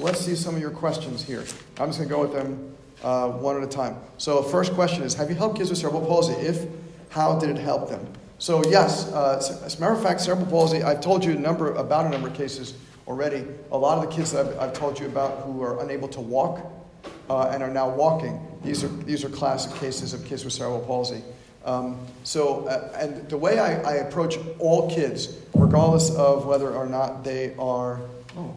So let's see some of your questions here. I'm just going to go with them uh, one at a time. So first question is, have you helped kids with cerebral palsy? If, how did it help them? So yes, uh, as a matter of fact, cerebral palsy, I've told you a number, about a number of cases already. A lot of the kids that I've, I've told you about who are unable to walk uh, and are now walking, these are, these are classic cases of kids with cerebral palsy. Um, so, uh, and the way I, I, approach all kids, regardless of whether or not they are, oh,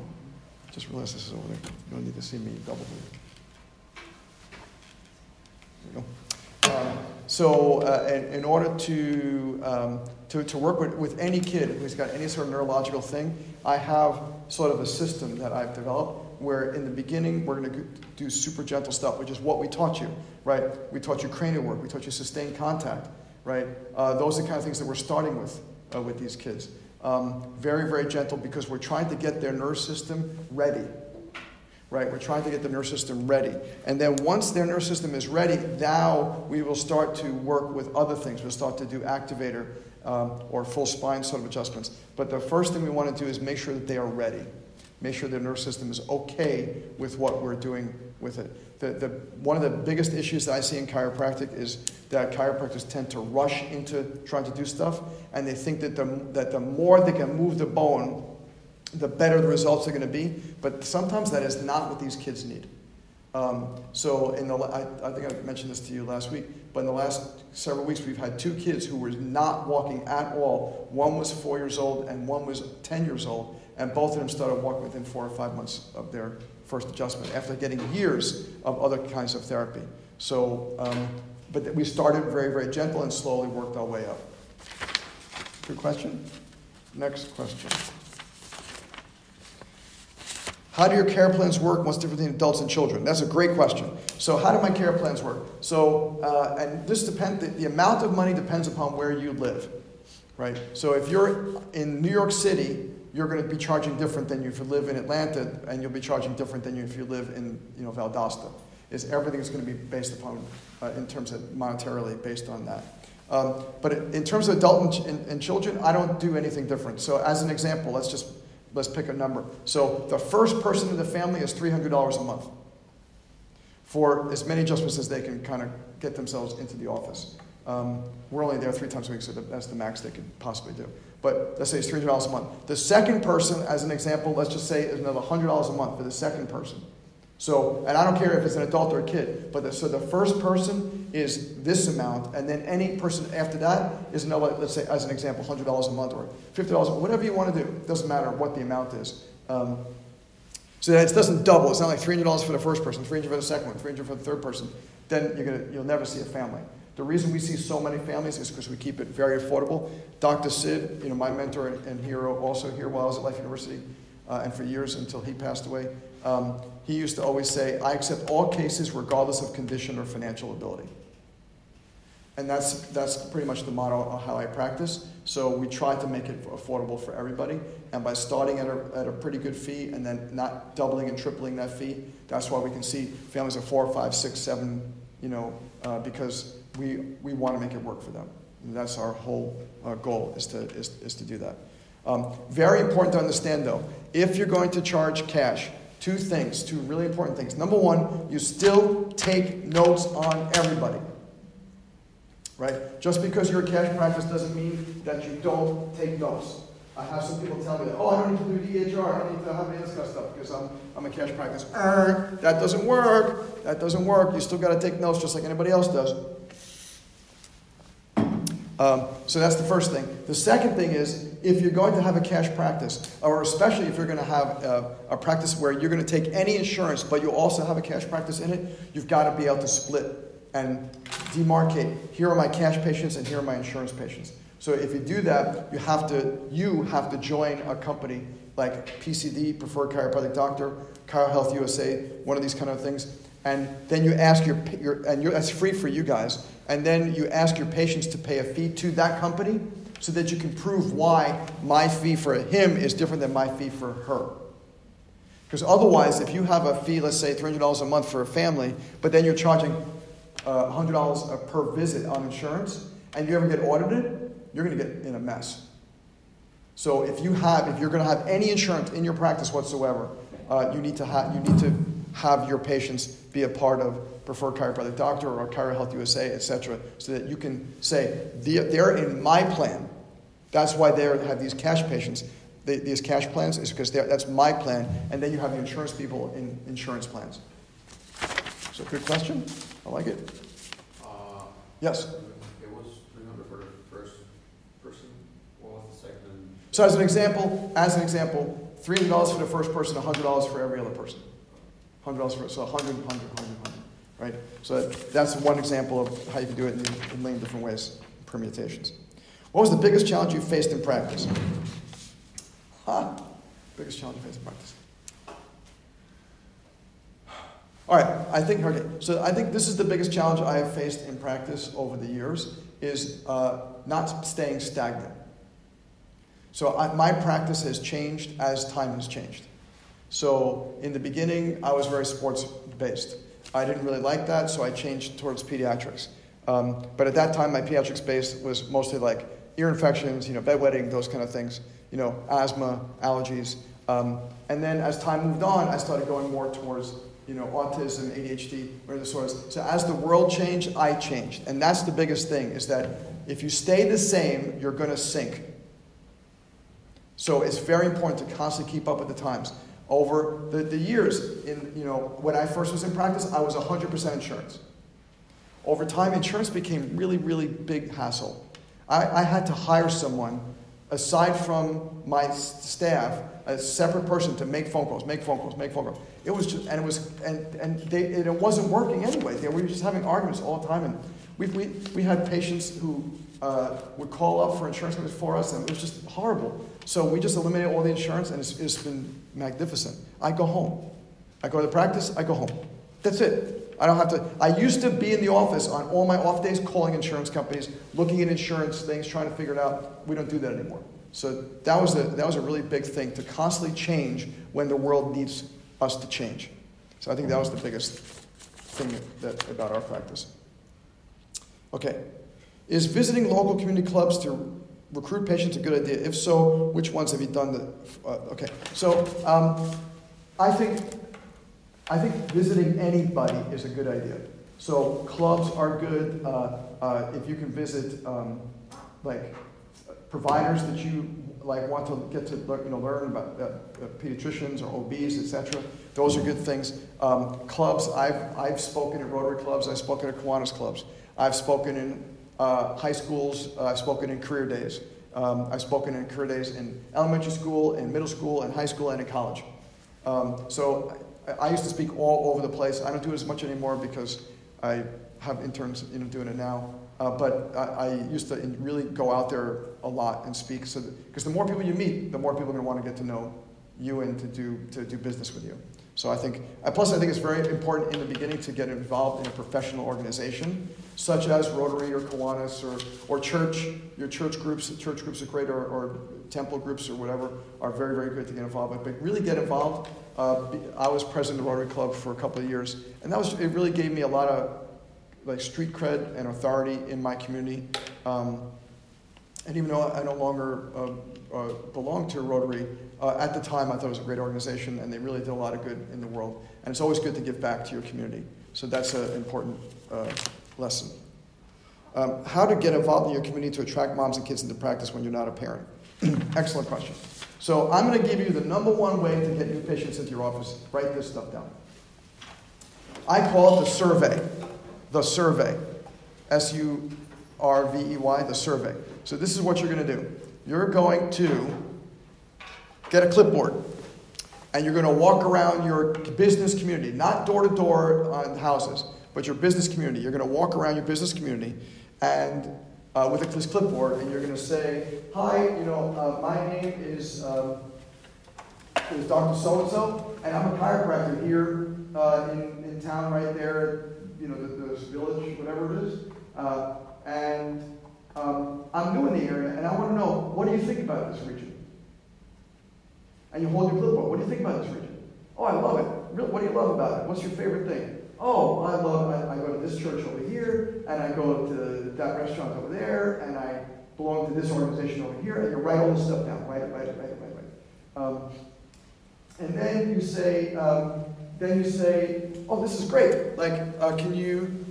just realized this is over there. You don't need to see me double There you go. Um, so, uh, in, in, order to, um, to, to work with, with any kid who's got any sort of neurological thing, I have sort of a system that I've developed where in the beginning we're going to do super gentle stuff, which is what we taught you, right? We taught you cranial work, we taught you sustained contact, right? Uh, those are the kind of things that we're starting with uh, with these kids. Um, very, very gentle because we're trying to get their nerve system ready, right? We're trying to get the nerve system ready. And then once their nerve system is ready, now we will start to work with other things. We'll start to do activator um, or full spine sort of adjustments. But the first thing we want to do is make sure that they are ready make sure their nerve system is okay with what we're doing with it. The, the, one of the biggest issues that I see in chiropractic is that chiropractors tend to rush into trying to do stuff, and they think that the, that the more they can move the bone, the better the results are going to be. But sometimes that is not what these kids need. Um, so, in the, I, I think I mentioned this to you last week, but in the last several weeks, we've had two kids who were not walking at all. One was four years old, and one was 10 years old and both of them started walking within four or five months of their first adjustment after getting years of other kinds of therapy. So, um, but we started very, very gentle and slowly worked our way up. Good question? Next question. How do your care plans work? What's different between adults and children? That's a great question. So, how do my care plans work? So, uh, and this depends, the, the amount of money depends upon where you live, right? So, if you're in New York City, you're going to be charging different than you if you live in Atlanta, and you'll be charging different than you if you live in you know, Valdosta. Is everything is going to be based upon, uh, in terms of monetarily, based on that. Um, but in terms of adult and, and, children, I don't do anything different. So as an example, let's just let's pick a number. So the first person in the family is $300 a month for as many adjustments as they can kind of get themselves into the office. Um, we're only there three times a week, so that's the max they could possibly do but let's say it's $300 a month. The second person, as an example, let's just say is another $100 a month for the second person. So, and I don't care if it's an adult or a kid, but the, so the first person is this amount, and then any person after that is another, let's say, as an example, $100 a month or $50, whatever you want to do. It doesn't matter what the amount is. Um, so that it doesn't double. It's not like $300 for the first person, 300 for the second one, 300 for the third person. Then you're gonna, you'll never see a family. The reason we see so many families is because we keep it very affordable. Dr. Sid, you know, my mentor and, hero, also here while I was at Life University, uh, and for years until he passed away, um, he used to always say, I accept all cases regardless of condition or financial ability. And that's, that's pretty much the motto of how I practice. So we try to make it affordable for everybody. And by starting at a, at a pretty good fee and then not doubling and tripling that fee, that's why we can see families of four, five, six, seven, you know, uh, because we, we want to make it work for them. And that's our whole uh, goal is to, is, is to do that. Um, very important to understand though, if you're going to charge cash, two things, two really important things. Number one, you still take notes on everybody. Right? Just because you're a cash practice doesn't mean that you don't take notes. I have some people tell me that, oh, I don't need to do EHR, I don't need to have any of this kind of stuff because I'm, I'm a cash practice. Er, that doesn't work. That doesn't work. You still got to take notes just like anybody else does. Um, so that's the first thing. The second thing is if you're going to have a cash practice, or especially if you're going to have a, a practice where you're going to take any insurance, but you also have a cash practice in it, you've got to be able to split and demarcate. Here are my cash patients, and here are my insurance patients. So if you do that, you have to you have to join a company like PCD, Preferred Chiropractic Doctor, ChiroHealth USA, one of these kind of things, and then you ask your, your and that's free for you guys and then you ask your patients to pay a fee to that company so that you can prove why my fee for him is different than my fee for her. Because otherwise, if you have a fee, let's say $300 a month for a family, but then you're charging uh, $100 per visit on insurance, and you ever get audited, you're going to get in a mess. So if you have, if you're going to have any insurance in your practice whatsoever, uh, you need to have you need to have your patients be a part of preferred chiropractic doctor or ChiroHealth USA, etc., so that you can say they're in my plan. That's why they have these cash patients, these cash plans, is because that's my plan, and then you have the insurance people in insurance plans. So, good question. I like it. Uh, yes. It was 300 for the first person. What was the second? So, as an example, as an example, $300 for the first person, $100 for every other person. $100 for so 100, 100, 100, 100 right? So that's one example of how you can do it in a million different ways, permutations. What was the biggest challenge you faced in practice? Huh? Biggest challenge you faced in practice. All right, I think okay. So I think this is the biggest challenge I have faced in practice over the years is uh, not staying stagnant. So I, my practice has changed as time has changed. So in the beginning, I was very sports based. I didn't really like that, so I changed towards pediatrics. Um, but at that time, my pediatrics base was mostly like ear infections, you know, bedwetting, those kind of things, you know, asthma, allergies. Um, and then as time moved on, I started going more towards, you know, autism, ADHD, or disorders. So as the world changed, I changed. And that's the biggest thing, is that if you stay the same, you're going to sink. So it's very important to constantly keep up with the times over the, the years. In, you know, when I first was in practice, I was 100% insurance. Over time, insurance became really, really big hassle. I, I had to hire someone, aside from my staff, a separate person to make phone calls, make phone calls, make phone calls. It was just, and it was, and, and they, it wasn't working anyway. We were just having arguments all the time. And we, we, we had patients who uh, would call up for insurance companies for us, and it was just horrible. So we just eliminated all the insurance, and it's, it's been magnificent. I go home. I go to the practice, I go home. That's it. I don't have to. I used to be in the office on all my off days calling insurance companies, looking at insurance things, trying to figure it out. We don't do that anymore. So that was, a, that was a really big thing to constantly change when the world needs us to change. So I think that was the biggest thing that, about our practice. Okay. Is visiting local community clubs to recruit patients a good idea? If so, which ones have you done? The, uh, okay, so um, I think I think visiting anybody is a good idea. So clubs are good. Uh, uh, if you can visit um, like providers that you like want to get to you know learn about uh, uh pediatricians or OBs, etc. Those are good things. Um, clubs. I've I've spoken at Rotary clubs. I've spoken at Kiwanis clubs. I've spoken in uh, high schools. Uh, I've spoken in career days. Um, I've spoken in career days in elementary school, in middle school, in high school, and in college. Um, so I, I, used to speak all over the place. I don't do it as much anymore because I have interns you know, doing it now. Uh, but I, I, used to really go out there a lot and speak. So because the more people you meet, the more people are going to want to get to know you and to do to do business with you. So I think, plus I think it's very important in the beginning to get involved in a professional organization, such as Rotary or Kiwanis or, or church. Your church groups, church groups are great, or, or temple groups or whatever, are very, very good to get involved with. But really get involved. Uh, I was president of Rotary Club for a couple of years, and that was, it really gave me a lot of like street cred and authority in my community. Um, and even though I no longer uh, uh, belong to Rotary, uh, at the time, I thought it was a great organization, and they really did a lot of good in the world. And it's always good to give back to your community. So that's an important uh, lesson. Um, how to get involved in your community to attract moms and kids into practice when you're not a parent? Excellent question. So I'm going to give you the number one way to get new patients into your office. Write this stuff down. I call it the survey. The survey. S U R V E Y, the survey. So this is what you're going to do. You're going to Get a clipboard. And you're going to walk around your business community, not door to door on houses, but your business community. You're going to walk around your business community and uh, with this clipboard, and you're going to say, "Hi, you know, uh, my name is um, is Dr. So and So, and I'm a chiropractor here uh, in, in town, right there, you know, this village, whatever it is, uh, and um, I'm new in the area, and I want to know what do you think about this region." and you hold your clipboard. What do you think about this region? Oh, I love it. Really, What do you love about it? What's your favorite thing? Oh, I love, I, I go to this church over here, and I go to that restaurant over there, and I, belong to this organization over here, and you write all this stuff down. Write it, write it, write it, write it. Um, and then you say, um, then you say, oh, this is great. Like, uh, can you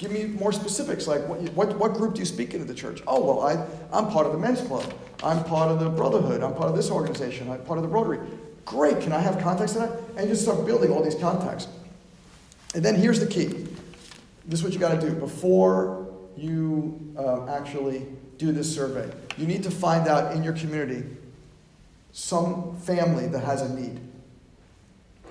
give me more specifics? Like, what, what, what group do you speak into the church? Oh, well, I, I'm part of the men's club. I'm part of the brotherhood. I'm part of this organization. I'm part of the Rotary. Great. Can I have contacts to that? And you just start building all these contacts. And then here's the key. This is what you got to do before you uh, actually do this survey. You need to find out in your community some family that has a need,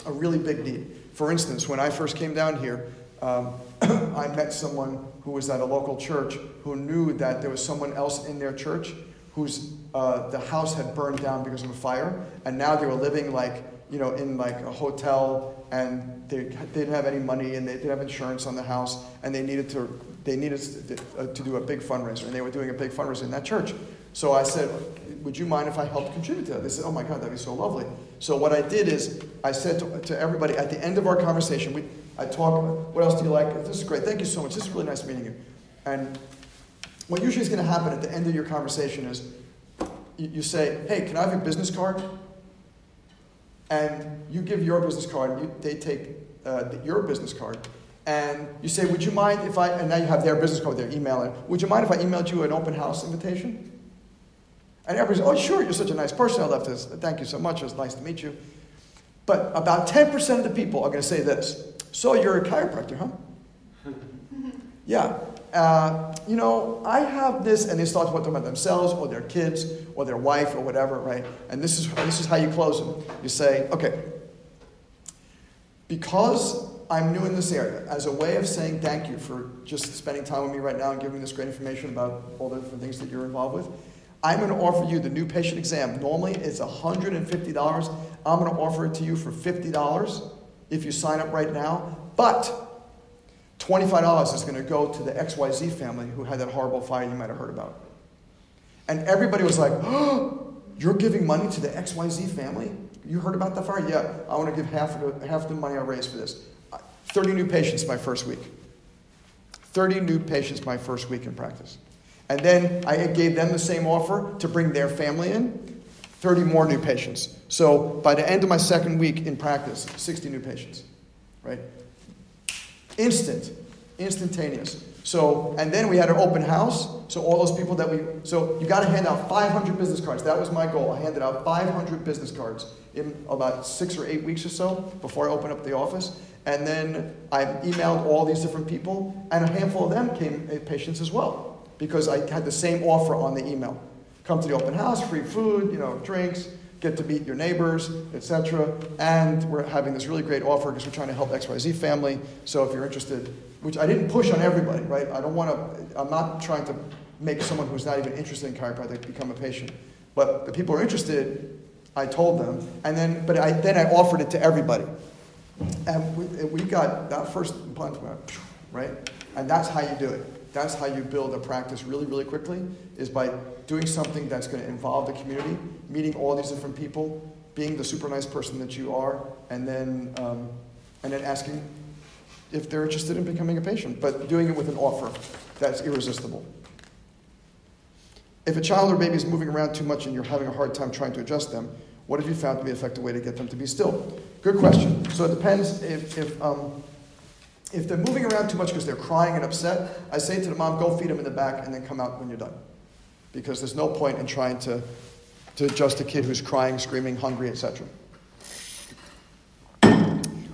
a really big need. For instance, when I first came down here, um, I met someone who was at a local church who knew that there was someone else in their church whose uh, the house had burned down because of a fire, and now they were living like you know in like a hotel, and they, they didn't have any money, and they didn't have insurance on the house, and they needed to they needed to, uh, to do a big fundraiser, and they were doing a big fundraiser in that church. So I said, would you mind if I helped contribute to that? They said, oh my God, that'd be so lovely. So what I did is I said to, to everybody at the end of our conversation, we, I talk, what else do you like? This is great. Thank you so much. This is really nice meeting you. And what usually is going to happen at the end of your conversation is you, say, hey, can I have your business card? And you give your business card, you, they take uh, your business card, and you say, would you mind if I, and now you have their business card, their email, and would you mind if I emailed you an open house invitation? And everybody says, oh, sure, you're such a nice person. I love this. Thank you so much. It was nice to meet you. But about 10% of the people are going to say this. So you're a chiropractor, huh? yeah. Uh, you know, I have this, and they start talking about themselves or their kids or their wife or whatever, right? And this is, this is how you close them. You say, okay, because I'm new in this area, as a way of saying thank you for just spending time with me right now and giving me this great information about all the different things that you're involved with, I'm going to offer you the new patient exam. Normally it's $150. I'm going to offer it to you for $50 if you sign up right now. But $25 is going to go to the XYZ family who had that horrible fire you might have heard about. And everybody was like, oh, you're giving money to the XYZ family? You heard about the fire? Yeah, I want to give half of the, half the money I raised for this. Uh, 30 new patients my first week. 30 new patients my first week in practice. And then I gave them the same offer to bring their family in 30 more new patients. So by the end of my second week in practice, 60 new patients, right? Instant, instantaneous. So, and then we had an open house. So all those people that we, so you got to hand out 500 business cards. That was my goal. I handed out 500 business cards in about six or eight weeks or so before I opened up the office. And then I emailed all these different people, and a handful of them came uh, patients as well because I had the same offer on the email. Come to the open house, free food, you know, drinks, get to meet your neighbors, etc. And we're having this really great offer because we're trying to help XYZ family. So if you're interested, which I didn't push on everybody, right? I don't want to, I'm not trying to make someone who's not even interested in chiropractic become a patient. But the people who are interested, I told them, and then, but I, then I offered it to everybody. And we, we got that first month, right? And that's how you do it that's how you build a practice really, really quickly, is by doing something that's going to involve the community, meeting all these different people, being the super nice person that you are, and then, um, and then asking if they're interested in becoming a patient, but doing it with an offer that's irresistible. If a child or baby is moving around too much and you're having a hard time trying to adjust them, what have you found to be an effective way to get them to be still? Good question. So it depends if, if um, if they're moving around too much because they're crying and upset, I say to the mom, go feed them in the back and then come out when you're done. Because there's no point in trying to, to adjust a kid who's crying, screaming, hungry, etc.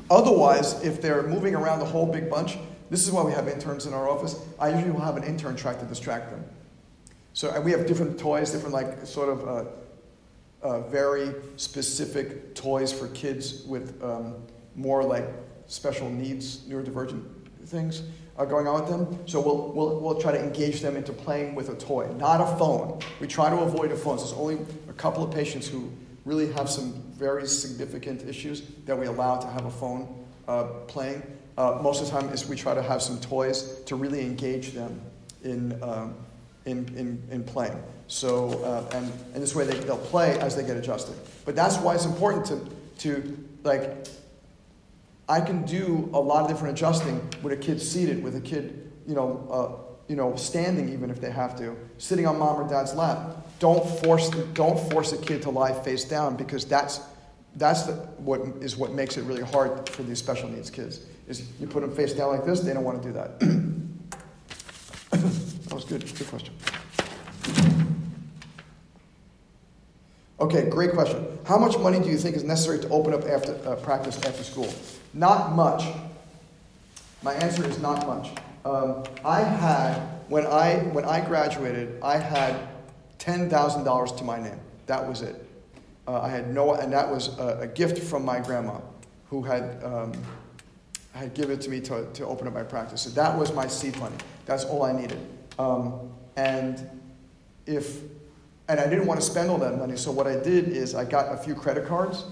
Otherwise, if they're moving around the whole big bunch, this is why we have interns in our office. I usually will have an intern try to distract them. So we have different toys, different like sort of uh, uh, very specific toys for kids with um, more like special needs, neurodivergent things are going on with them. So we'll, we'll, we'll try to engage them into playing with a toy, not a phone. We try to avoid a phone. So there's only a couple of patients who really have some very significant issues that we allow to have a phone uh, playing. Uh, most of the time is we try to have some toys to really engage them in, um, in, in, in playing. So, uh, and, and this way they, they'll play as they get adjusted. But that's why it's important to, to like, I can do a lot of different adjusting with a kid seated, with a kid, you know, you know, standing even if they have to, sitting on mom or dad's lap. Don't force, don't force a kid to lie face down because that's, that's the, what is what makes it really hard for these special needs kids. Is you put them face down like this, they don't want to do that. that was good. Good question. Okay, great question. How much money do you think is necessary to open up after uh, practice after school? Not much. My answer is not much. Um, I had when I when I graduated, I had ten thousand dollars to my name. That was it. Uh, I had no, and that was a, a gift from my grandma, who had um, had given it to me to, to open up my practice. So that was my seed money. That's all I needed. Um, and if and I didn't want to spend all that money, so what I did is I got a few credit cards,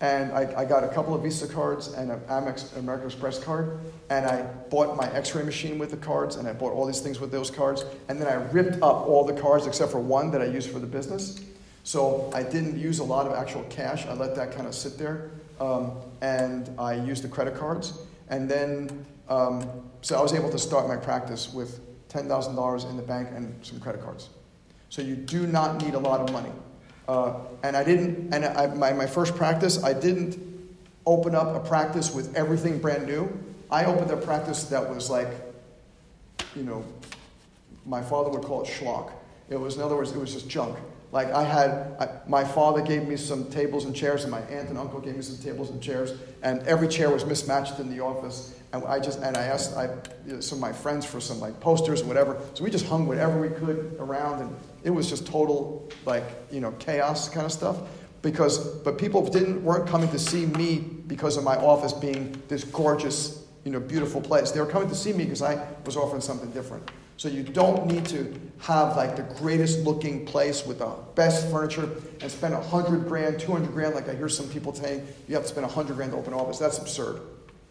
and I, I got a couple of Visa cards and an Amex American Express card, and I bought my X-ray machine with the cards, and I bought all these things with those cards, and then I ripped up all the cards except for one that I used for the business. So I didn't use a lot of actual cash. I let that kind of sit there, um, and I used the credit cards, and then um, so I was able to start my practice with ten thousand dollars in the bank and some credit cards. So you do not need a lot of money. Uh, and I didn't, and I, my, my first practice, I didn't open up a practice with everything brand new. I opened a practice that was like, you know, my father would call it schlock. It was, in other words, it was just junk. Like I had, I, my father gave me some tables and chairs, and my aunt and uncle gave me some tables and chairs, and every chair was mismatched in the office. And I just, and I asked I, you know, some of my friends for some like posters or whatever. So we just hung whatever we could around, and it was just total like you know chaos kind of stuff. Because, but people didn't weren't coming to see me because of my office being this gorgeous, you know, beautiful place. They were coming to see me because I was offering something different. So you don't need to have like the greatest looking place with the best furniture and spend a hundred grand, two hundred grand, like I hear some people saying you have to spend a hundred grand to open an office. That's absurd.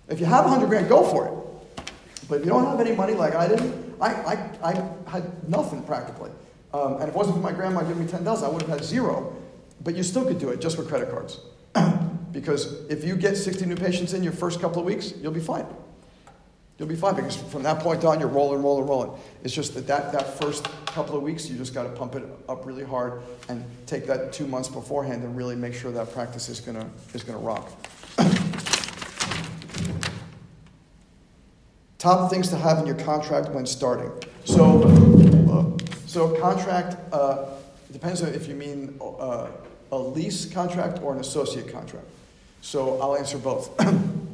If you have a hundred grand, go for it. But if you don't have any money like I didn't, I, I, I had nothing practically. Um, and if it wasn't for my grandma giving me 10000 I would have had zero. But you still could do it just with credit cards. because if you get 60 new patients in your first couple of weeks, you'll be fine. You'll be fine because from that point on, you're rolling, rolling, rolling. It's just that that, that first couple of weeks, you just got to pump it up really hard and take that two months beforehand and really make sure that practice is going to is gonna rock. Top things to have in your contract when starting. So, uh, so contract uh, depends on if you mean uh, a lease contract or an associate contract. So I'll answer both.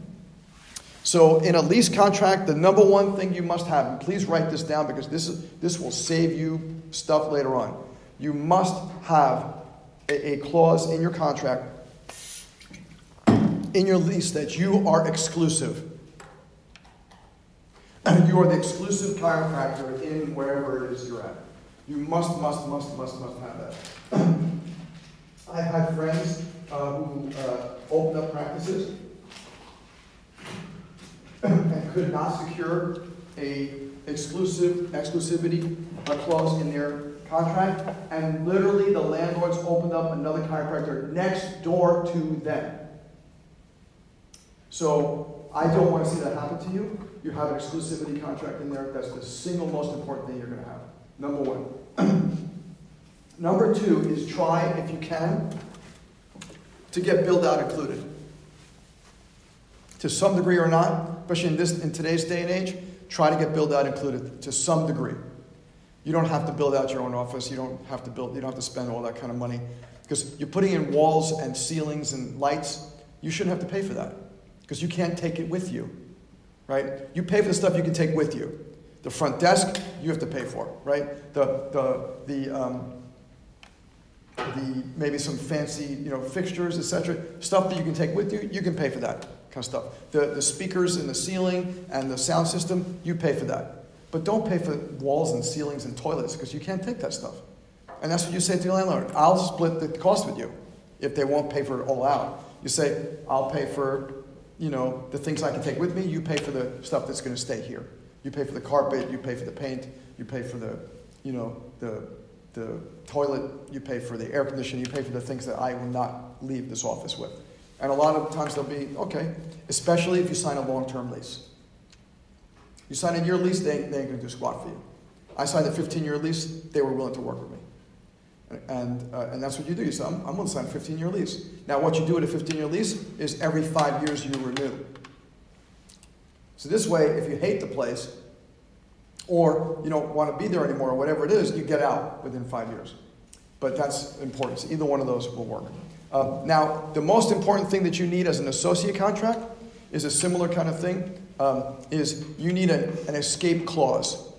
so in a lease contract, the number one thing you must have, and please write this down because this is, this will save you stuff later on. You must have a, a clause in your contract in your lease that you are exclusive you are the exclusive chiropractor in wherever it is you're at. You must, must, must, must, must have that. I've had friends uh, who uh, opened up practices and could not secure a exclusive exclusivity clause in their contract, and literally the landlords opened up another chiropractor next door to them. So I don't want to see that happen to you you have an exclusivity contract in there. That's the single most important thing you're going to have. Number one. Number two is try, if you can, to get build out included. To some degree or not, especially in this in today's day and age, try to get build out included to some degree. You don't have to build out your own office. You don't have to build. You don't have to spend all that kind of money because you're putting in walls and ceilings and lights. You shouldn't have to pay for that because you can't take it with you right? You pay for the stuff you can take with you. The front desk, you have to pay for, right? The, the, the, um, the maybe some fancy, you know, fixtures, etc. Stuff that you can take with you, you can pay for that kind of stuff. The, the speakers in the ceiling and the sound system, you pay for that. But don't pay for walls and ceilings and toilets because you can't take that stuff. And that's what you say to your landlord. I'll split the cost with you if they won't pay for it all out. You say, I'll pay for you know, the things I can take with me. You pay for the stuff that's going to stay here. You pay for the carpet. You pay for the paint. You pay for the, you know, the, the toilet. You pay for the air conditioning. You pay for the things that I will not leave this office with. And a lot of times they'll be, okay, especially if you sign a long term lease. You sign a year lease, they, they ain't going to do squat for you. I signed a 15 year lease, they were willing to work with me. And, uh, and that's what you do. You say, I'm, I'm willing to sign a 15 year lease. Now, what you do with a 15 year lease is every five years you renew. So this way, if you hate the place, or you don't want to be there anymore, or whatever it is, you get out within five years. But that's important. So either one of those will work. Uh, now, the most important thing that you need as an associate contract is a similar kind of thing. Um, is you need a, an escape clause.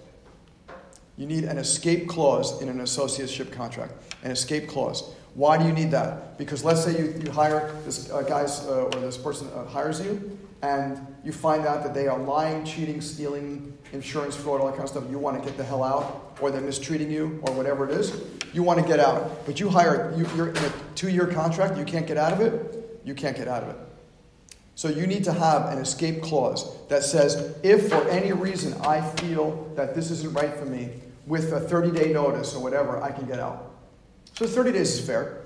You need an escape clause in an associateship contract. An escape clause. Why do you need that? Because let's say you, you hire this uh, uh, or this person uh, hires you, and you find out that they are lying, cheating, stealing, insurance fraud, all that kind of stuff. You want to get the hell out, or they're mistreating you, or whatever it is. You want to get out, but you hire you, you're in a two-year contract. You can't get out of it. You can't get out of it. So you need to have an escape clause that says, if for any reason I feel that this isn't right for me, with a 30-day notice or whatever, I can get out. So 30 days is fair.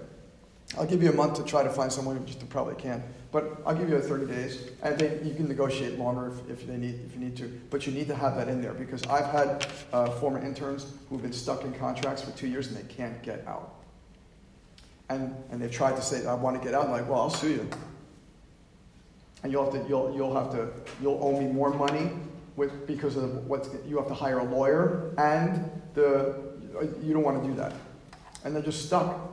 I'll give you a month to try to find someone, you probably can't. But I'll give you a 30 days, and then you can negotiate longer if, if, they need, if you need to. But you need to have that in there because I've had uh, former interns who've been stuck in contracts for two years and they can't get out. And, and they've tried to say, I want to get out. I'm like, well, I'll sue you. And you'll have to, you'll, you'll have to, you'll owe me more money with, because of what you have to hire a lawyer and the, you don't want to do that. And they're just stuck.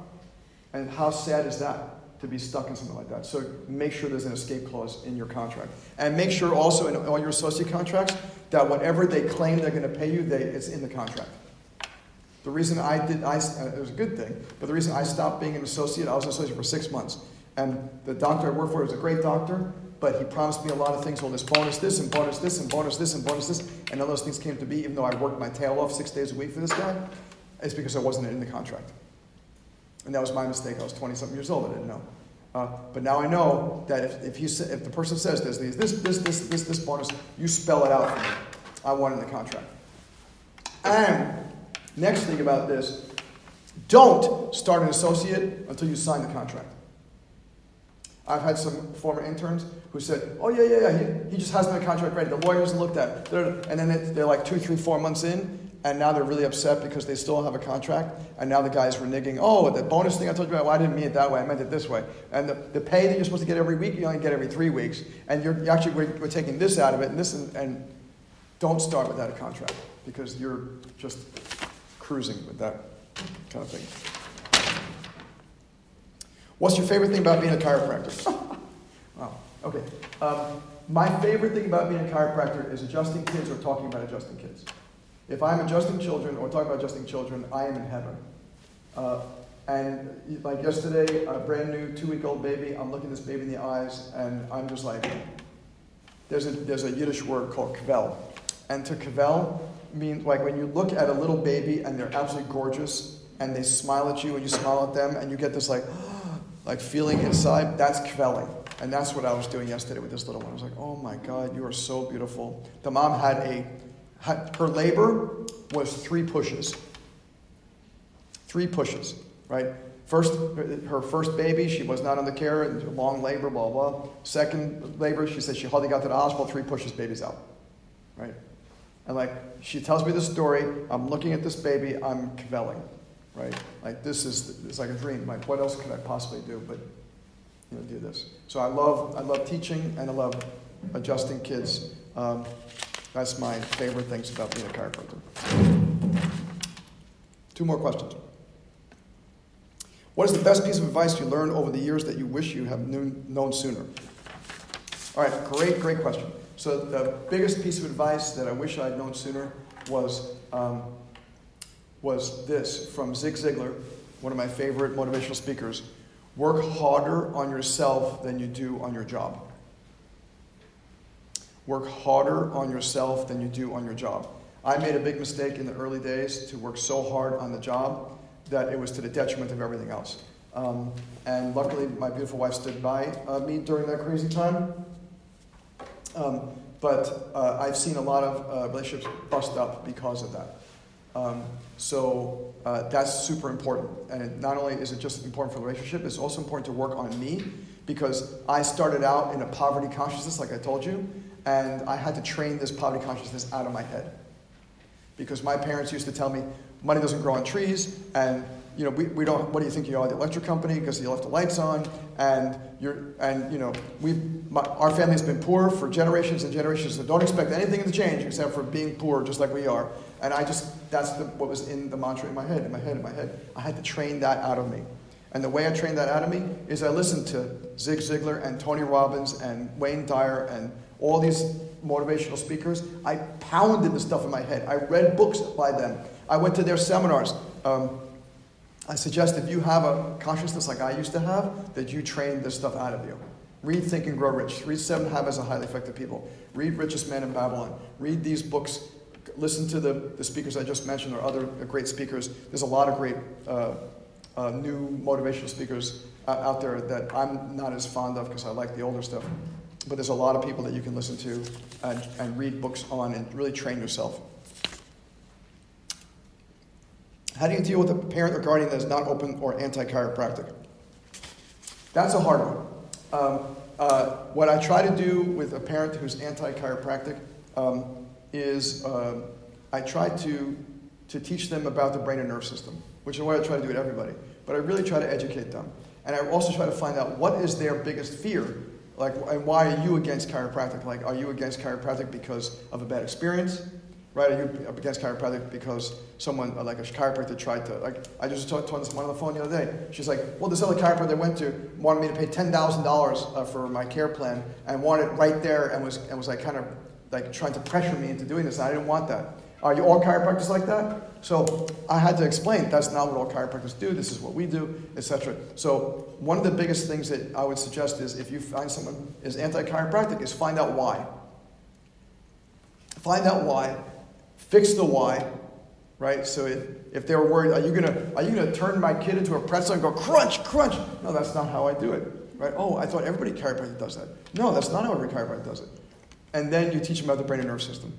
And how sad is that to be stuck in something like that? So make sure there's an escape clause in your contract. And make sure also in all your associate contracts that whatever they claim they're going to pay you, they, it's in the contract. The reason I did, I, it was a good thing, but the reason I stopped being an associate, I was an associate for six months. And the doctor I worked for was a great doctor, but he promised me a lot of things. Well, this bonus this and bonus this and bonus this and bonus this. And none those things came to be, even though I worked my tail off six days a week for this guy. It's because I wasn't in the contract. And that was my mistake. I was 20 something years old. I didn't know. Uh, but now I know that if, if, he, if the person says this, this, this, this, this, this bonus, you spell it out for me. I want in the contract. And next thing about this, don't start an associate until you sign the contract. I've had some former interns who said, "Oh yeah, yeah, yeah, he, he just has the contract ready. The lawyer hasn't looked at it." And then it, they're like two, three, four months in, and now they're really upset because they still have a contract, and now the guy's reneging. Oh, the bonus thing I told you about, well, I didn't mean it that way. I meant it this way. And the, the pay that you're supposed to get every week, you only get every three weeks, and you're, you actually we're, we're, taking this out of it, and this, and, and don't start without a contract because you're just cruising with that kind of thing. What's your favorite thing about being a chiropractor? wow. Okay. Um, my favorite thing about being a chiropractor is adjusting kids or talking about adjusting kids. If I'm adjusting children or talking about adjusting children, I am in heaven. Uh, and like yesterday, a brand new two-week-old baby, I'm looking this baby in the eyes, and I'm just like, there's a, there's a Yiddish word called kvel. And to kvel means like when you look at a little baby and they're absolutely gorgeous, and they smile at you and you smile at them, and you get this like, like feeling inside, that's kvelling. And that's what I was doing yesterday with this little one. I was like, oh my God, you are so beautiful. The mom had a, had, her labor was three pushes. Three pushes, right? First, her first baby, she was not on the care, and long labor, blah, blah. Second labor, she said she hardly got to the hospital, three pushes, babies out, right? And like, she tells me the story, I'm looking at this baby, I'm kvelling right? Like this is it's like a dream. Like what else could I possibly do but you know do this? So I love I love teaching and I love adjusting kids. Um, that's my favorite things about being a chiropractor. Two more questions. What is the best piece of advice you learned over the years that you wish you have known sooner? All right, great, great question. So the biggest piece of advice that I wish I'd known sooner was um, was this from Zig Ziglar, one of my favorite motivational speakers work harder on yourself than you do on your job. Work harder on yourself than you do on your job. I made a big mistake in the early days to work so hard on the job that it was to the detriment of everything else. Um, and luckily, my beautiful wife stood by uh, me during that crazy time. Um, but uh, I've seen a lot of uh, relationships bust up because of that. Um, so uh, that's super important. And not only is it just important for the relationship, it's also important to work on me because I started out in a poverty consciousness, like I told you, and I had to train this poverty consciousness out of my head. Because my parents used to tell me money doesn't grow on trees, and you know, we, we don't, what do you think you are, the electric company, because you left the lights on, and you're, and you know, we, our family's been poor for generations and generations, so don't expect anything to change except for being poor, just like we are. And I just, that's the, what was in the mantra in my head, in my head, in my head. I had to train that out of me. And the way I trained that out of me is I listened to Zig Ziglar and Tony Robbins and Wayne Dyer and all these motivational speakers. I pounded the stuff in my head. I read books by them. I went to their seminars. Um, I suggest if you have a consciousness like I used to have, that you train this stuff out of you. Read Think and Grow Rich. Read Seven Habits of Highly Effective People. Read Richest Man in Babylon. Read these books. Listen to the, the speakers I just mentioned or other great speakers. There's a lot of great uh, uh, new motivational speakers out there that I'm not as fond of because I like the older stuff. But there's a lot of people that you can listen to and, and read books on and really train yourself. How do you deal with a parent or guardian that is not open or anti chiropractic? That's a hard one. Um, uh, what I try to do with a parent who's anti chiropractic um, is uh, I try to, to teach them about the brain and nerve system, which is what I try to do with everybody. But I really try to educate them. And I also try to find out what is their biggest fear. Like, and why are you against chiropractic? Like, are you against chiropractic because of a bad experience? Right? Are you up against chiropractic because someone, like a chiropractor, tried to, like, I just talked to someone on the phone the other day. She's like, well, this other chiropractor I went to wanted me to pay $10,000 uh, for my care plan and wanted right there and was, and was like kind of like trying to pressure me into doing this. And I didn't want that. Are you all chiropractors like that? So I had to explain that's not what all chiropractors do. This is what we do, etc. So one of the biggest things that I would suggest is if you find someone is anti-chiropractic, is find out why. Find out why Fix the why, right? So if, if they're worried, are you gonna are you gonna turn my kid into a pretzel and go crunch, crunch? No, that's not how I do it, right? Oh, I thought everybody chiropractic does that. No, that's not how every chiropractor does it. And then you teach them about the brain and nerve system,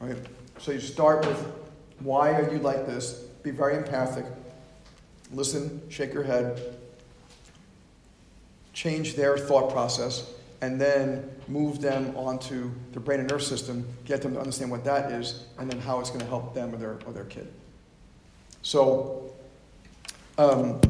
right? So you start with why are you like this? Be very empathic. Listen, shake your head. Change their thought process and then move them onto the brain and nerve system, get them to understand what that is, and then how it's going to help them or their, or their kid. So, um,